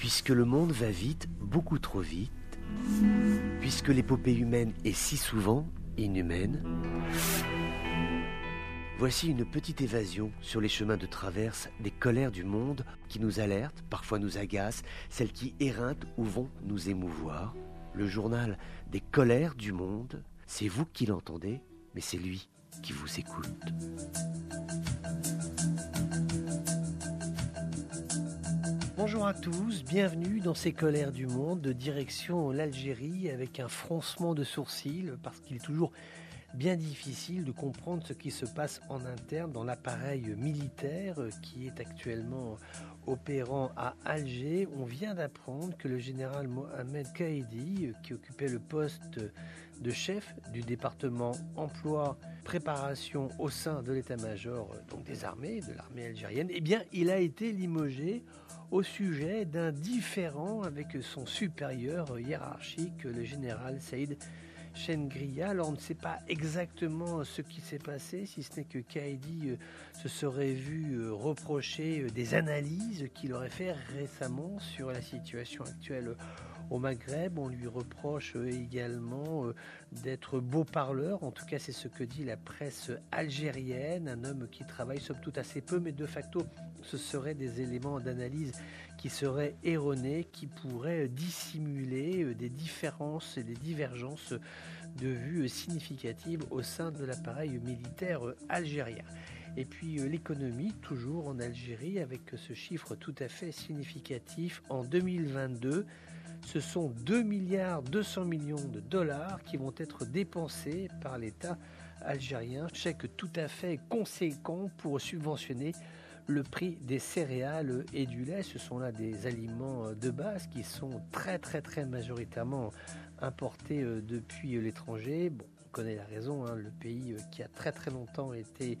Puisque le monde va vite, beaucoup trop vite, puisque l'épopée humaine est si souvent inhumaine, voici une petite évasion sur les chemins de traverse des colères du monde qui nous alertent, parfois nous agacent, celles qui éreintent ou vont nous émouvoir. Le journal des colères du monde, c'est vous qui l'entendez, mais c'est lui qui vous écoute. Bonjour à tous, bienvenue dans ces colères du monde de direction l'Algérie avec un froncement de sourcils parce qu'il est toujours bien difficile de comprendre ce qui se passe en interne dans l'appareil militaire qui est actuellement opérant à Alger. On vient d'apprendre que le général Mohamed Kaidi, qui occupait le poste de chef du département emploi préparation au sein de l'état-major donc des armées, de l'armée algérienne, eh bien, il a été limogé au sujet d'un différend avec son supérieur hiérarchique, le général Saïd Chengria. Alors on ne sait pas exactement ce qui s'est passé, si ce n'est que Kaidi euh, se serait vu euh, reprocher euh, des analyses qu'il aurait fait récemment sur la situation actuelle au Maghreb. On lui reproche également d'être beau parleur, en tout cas c'est ce que dit la presse algérienne, un homme qui travaille somme toute assez peu, mais de facto ce seraient des éléments d'analyse qui seraient erronés, qui pourraient dissimuler des différences et des divergences de vues significatives au sein de l'appareil militaire algérien. Et puis euh, l'économie, toujours en Algérie, avec ce chiffre tout à fait significatif. En 2022, ce sont 2 milliards 200 millions de dollars qui vont être dépensés par l'État algérien. Chèque tout à fait conséquent pour subventionner le prix des céréales et du lait. Ce sont là des aliments de base qui sont très très très majoritairement importés euh, depuis l'étranger. Bon, on connaît la raison, hein, le pays euh, qui a très très longtemps été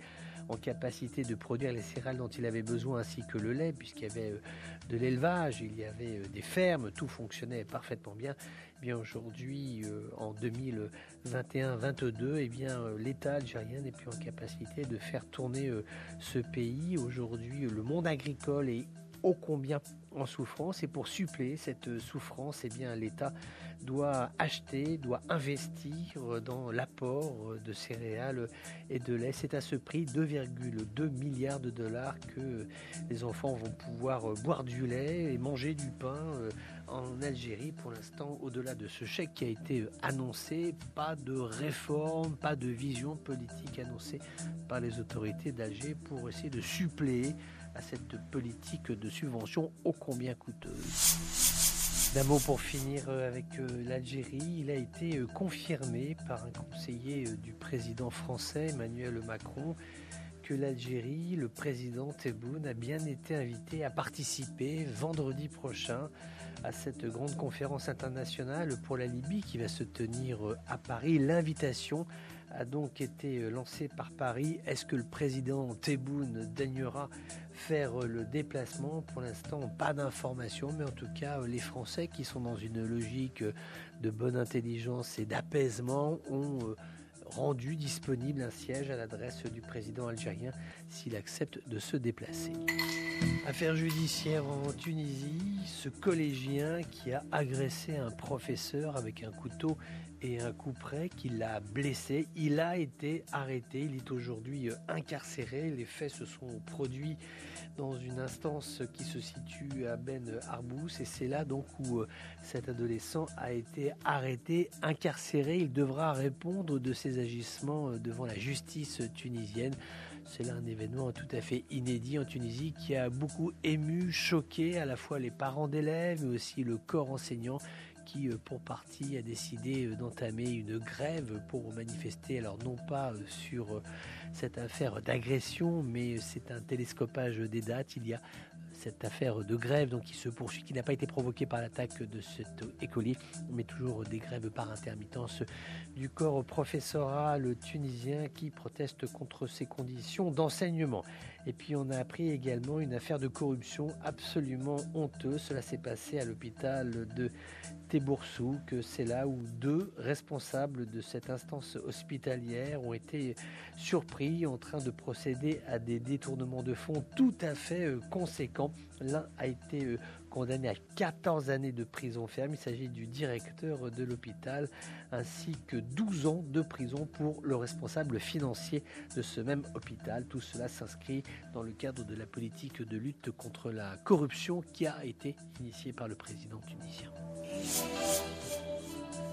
en capacité de produire les céréales dont il avait besoin ainsi que le lait, puisqu'il y avait euh, de l'élevage, il y avait euh, des fermes, tout fonctionnait parfaitement bien. Eh bien aujourd'hui, en 2021-22, eh bien l'État algérien n'est plus en capacité de faire tourner ce pays. Aujourd'hui, le monde agricole est ô combien en souffrance et pour suppléer cette souffrance, eh bien l'État doit acheter, doit investir dans l'apport de céréales et de lait. C'est à ce prix 2,2 milliards de dollars que les enfants vont pouvoir boire du lait et manger du pain euh, en Algérie. Pour l'instant, au-delà de ce chèque qui a été annoncé, pas de réforme, pas de vision politique annoncée par les autorités d'Alger pour essayer de suppléer à cette politique de subvention ô combien coûteuse. D'un mot pour finir euh, avec euh, l'Algérie, il a été euh, confirmé par un conseiller du président français Emmanuel Macron que l'Algérie, le président Tebboune, a bien été invité à participer vendredi prochain à cette grande conférence internationale pour la Libye qui va se tenir à Paris. L'invitation a donc été lancée par Paris. Est-ce que le président Tebboune daignera faire le déplacement? Pour l'instant, pas d'informations, mais en tout cas, les Français qui sont dans une logique de bonne intelligence et d'apaisement ont euh, rendu disponible un siège à l'adresse du président algérien s'il accepte de se déplacer. Affaire judiciaire en Tunisie, ce collégien qui a agressé un professeur avec un couteau et un coup près qui l'a blessé, il a été arrêté, il est aujourd'hui euh, incarcéré. Les faits se sont produits dans une instance qui se situe à Ben Arbous et c'est là donc où euh, cet adolescent a été arrêté, incarcéré. Il devra répondre de ses agissements euh, devant la justice tunisienne. C'est là un événement tout à fait inédit en Tunisie qui a beaucoup ému, choqué à la fois les parents d'élèves mais aussi le corps enseignant qui, euh, pour partie, a décidé euh, d'entamer une grève pour manifester, alors non pas euh, sur cette affaire d'agression, mais c'est un télescopage des dates. Il y a cette affaire de grève donc, qui se poursuit, qui n'a pas été provoquée par l'attaque de cet écolier, mais toujours des grèves par intermittence du corps professoral tunisien qui proteste contre ces conditions d'enseignement. Et puis on a appris également une affaire de corruption absolument honteuse. Cela s'est passé à l'hôpital de Teboursou, que c'est là où deux responsables de cette instance hospitalière ont été surpris en train de procéder à des détournements de fonds tout à fait euh, conséquents. L'un a été euh, condamné à 14 années de prison ferme. Il s'agit du directeur de l'hôpital ainsi que 12 ans de prison pour le responsable financier de ce même hôpital. Tout cela s'inscrit dans le cadre de la politique de lutte contre la corruption qui a été initiée par le président tunisien.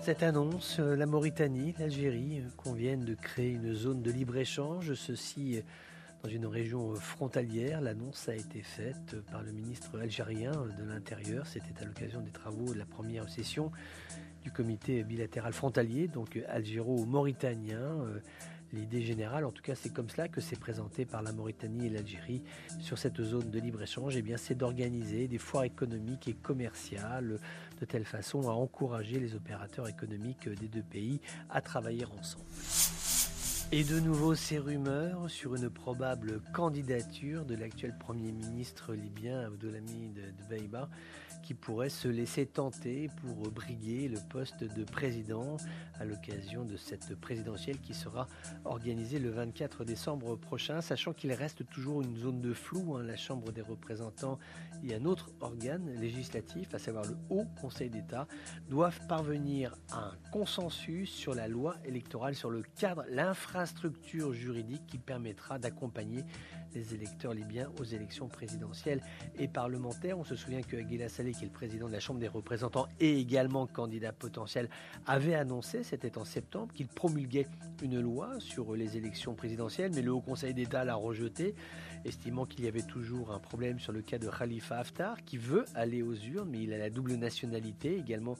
Cette annonce, la Mauritanie, l'Algérie conviennent de créer une zone de libre-échange, ceci dans une région frontalière. L'annonce a été faite par le ministre algérien de l'Intérieur. C'était à l'occasion des travaux de la première session du comité bilatéral frontalier, donc algéro-mauritanien. L'idée générale, en tout cas, c'est comme cela que c'est présenté par la Mauritanie et l'Algérie sur cette zone de libre-échange. Eh bien, c'est d'organiser des foires économiques et commerciales de telle façon à encourager les opérateurs économiques des deux pays à travailler ensemble. Et de nouveau ces rumeurs sur une probable candidature de l'actuel Premier ministre libyen Abdulhamid Dbeiba qui pourrait se laisser tenter pour briguer le poste de président à l'occasion de cette présidentielle qui sera organisée le 24 décembre prochain, sachant qu'il reste toujours une zone de flou. Hein, la Chambre des représentants et un autre organe législatif, à savoir le Haut Conseil d'État, doivent parvenir à un consensus sur la loi électorale, sur le cadre, l'infrastructure juridique qui permettra d'accompagner les électeurs libyens aux élections présidentielles et parlementaires. On se souvient que Aguila Saleh, qui est le président de la Chambre des représentants et également candidat potentiel, avait annoncé, c'était en septembre, qu'il promulguait une loi sur les élections présidentielles, mais le Haut Conseil d'État l'a rejeté estimant qu'il y avait toujours un problème sur le cas de Khalifa Haftar, qui veut aller aux urnes, mais il a la double nationalité, également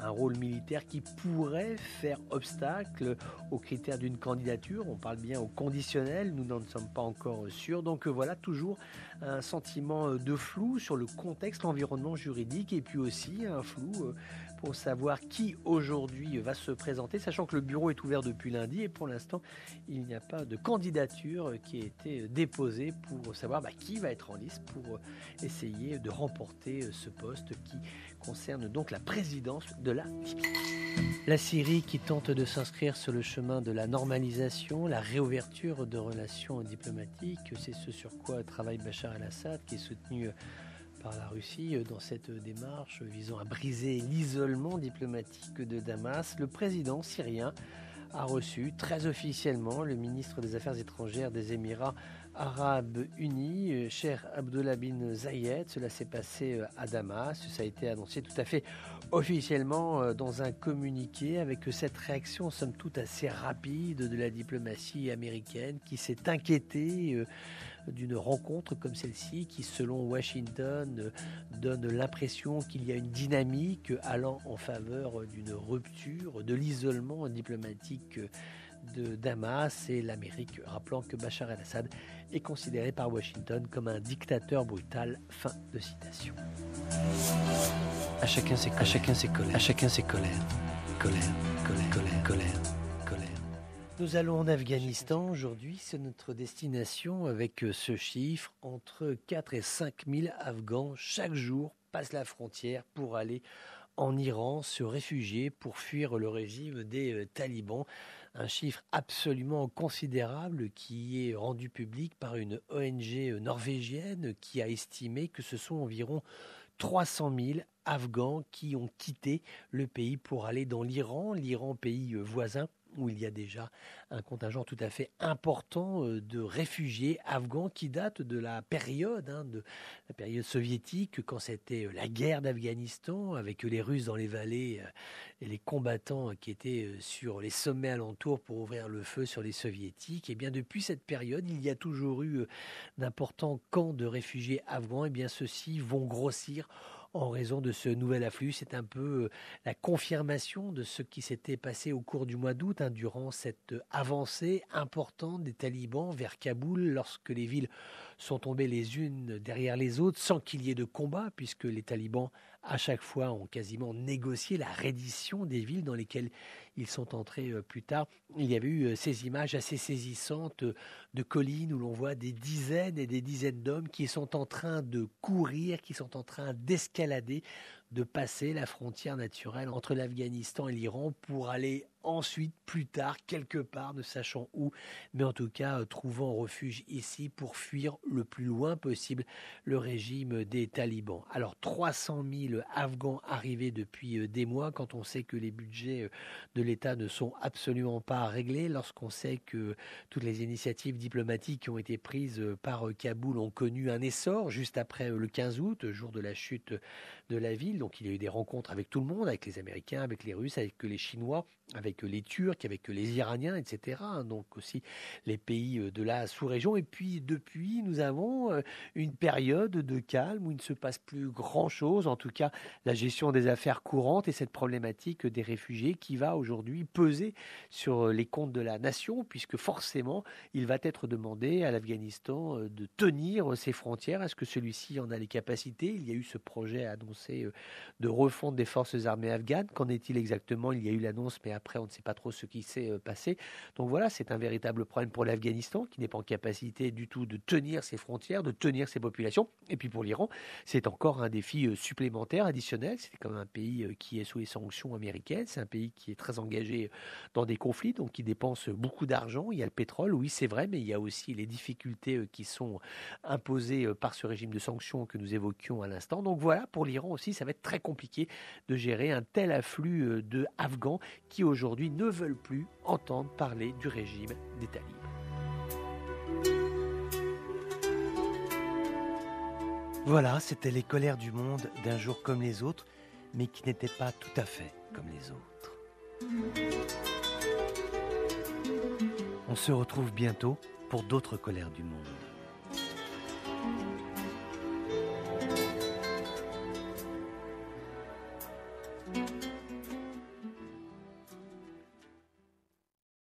un rôle militaire qui pourrait faire obstacle aux critères d'une candidature. On parle bien au conditionnel, nous n'en sommes pas encore sûrs. Donc voilà, toujours un sentiment de flou sur le contexte, l'environnement juridique, et puis aussi un flou euh, pour savoir qui aujourd'hui va se présenter, sachant que le bureau est ouvert depuis lundi et pour l'instant, il n'y a pas de candidature qui a été déposée pour savoir bah, qui va être en liste pour essayer de remporter ce poste qui concerne donc la présidence de la. La Syrie qui tente de s'inscrire sur le chemin de la normalisation, la réouverture de relations diplomatiques, c'est ce sur quoi travaille Bachar el-Assad qui est soutenu par la Russie euh, dans cette démarche visant à briser l'isolement diplomatique de Damas, le président syrien a reçu très officiellement le ministre des Affaires étrangères des Émirats arabes unis, euh, cher Abdullah bin Zayed. Cela s'est passé euh, à Damas. Ça a été annoncé tout à fait officiellement dans un communiqué avec cette réaction somme toute assez rapide de la diplomatie américaine qui s'est inquiétée d'une rencontre comme celle-ci qui, selon Washington, donne l'impression qu'il y a une dynamique allant en faveur d'une rupture de l'isolement diplomatique de Damas et l'Amérique, rappelant que Bachar el-Assad est considéré par Washington comme un dictateur brutal. Fin de citation. À chacun ses, à chacun ses colères. À chacun ses colères. Colère, colère, colère, colère. Nous allons en Afghanistan aujourd'hui, c'est notre destination avec ce chiffre. Entre 4 et 5 000 Afghans chaque jour passent la frontière pour aller en Iran, se réfugier pour fuir le régime des euh, talibans. Un chiffre absolument considérable qui est rendu public par une ONG euh, norvégienne qui a estimé que ce sont environ 300 000 Afghans qui ont quitté le pays pour aller dans l'Iran, l'Iran pays voisin où il y a déjà un contingent tout à fait important euh, de réfugiés afghans qui datent de la période, hein, de la période soviétique, quand c'était euh, la guerre d'Afghanistan, avec les Russes dans les vallées euh, et les combattants qui étaient sur les sommets alentours pour ouvrir le feu sur les soviétiques. Et eh bien depuis cette période, il y a toujours eu d'importants camps de réfugiés afghans. Et eh bien ceux-ci vont grossir en raison de ce nouvel afflux. C'est un peu euh, la confirmation de ce qui s'était passé au cours du mois d'août, hein, durant cette avancée importante des talibans vers Kaboul, lorsque les villes sont tombées les unes derrière les autres sans qu'il y ait de combat, puisque les talibans, à chaque fois, ont quasiment négocié la reddition des villes dans lesquelles ils sont entrés euh, plus tard. Il y avait eu euh, ces images assez saisissantes euh, de collines où l'on voit des dizaines et des dizaines d'hommes qui sont en train de courir, qui sont en train d'escalader, de passer la frontière naturelle entre l'Afghanistan et l'Iran pour aller ensuite, plus tard, quelque part, ne sachant où, mais en tout cas trouvant refuge ici pour fuir le plus loin possible le régime des talibans. Alors 300 000 Afghans arrivés depuis des mois, quand on sait que les budgets de l'État ne sont absolument pas réglés, lorsqu'on sait que toutes les initiatives diplomatiques qui ont été prises par Kaboul ont connu un essor juste après le 15 août, jour de la chute de la ville. Donc il y a eu des rencontres avec tout le monde, avec les Américains, avec les Russes, avec les Chinois, avec les Turcs, avec les Iraniens, etc. Donc aussi les pays de la sous-région. Et puis depuis, nous avons euh, une période de calme où il ne se passe plus grand-chose, en tout cas la gestion des affaires courantes et cette problématique des réfugiés qui va aujourd'hui peser sur les comptes de la nation, puisque forcément il va être demandé à l'Afghanistan euh, de tenir ses frontières. Est-ce que celui-ci en a les capacités? Il y a eu ce projet annoncé euh, de refonte des forces armées afghanes. Qu'en est-il exactement? Il y a eu l'annonce, mais après, on ne sait pas trop ce qui s'est euh, passé. Donc voilà, c'est un véritable problème pour l'Afghanistan, qui n'est pas en capacité du tout de tenir ses frontières, de tenir ses populations. Et puis pour l'Iran, c'est encore un défi euh, supplémentaire, additionnel. C'est comme un pays euh, qui est sous les sanctions américaines. C'est un pays qui est très engagé dans des conflits, donc qui dépense beaucoup d'argent. Il y a le pétrole, oui, c'est vrai, mais il y a aussi les difficultés qui sont imposées par ce régime de sanctions que nous évoquions à l'instant. Donc voilà, pour l'Iran aussi, ça va être très compliqué de gérer un tel afflux de Afghans qui aujourd'hui ne veulent plus entendre parler du régime des talibans. Voilà, c'était les colères du monde d'un jour comme les autres, mais qui n'étaient pas tout à fait comme les autres. On se retrouve bientôt pour d'autres colères du monde.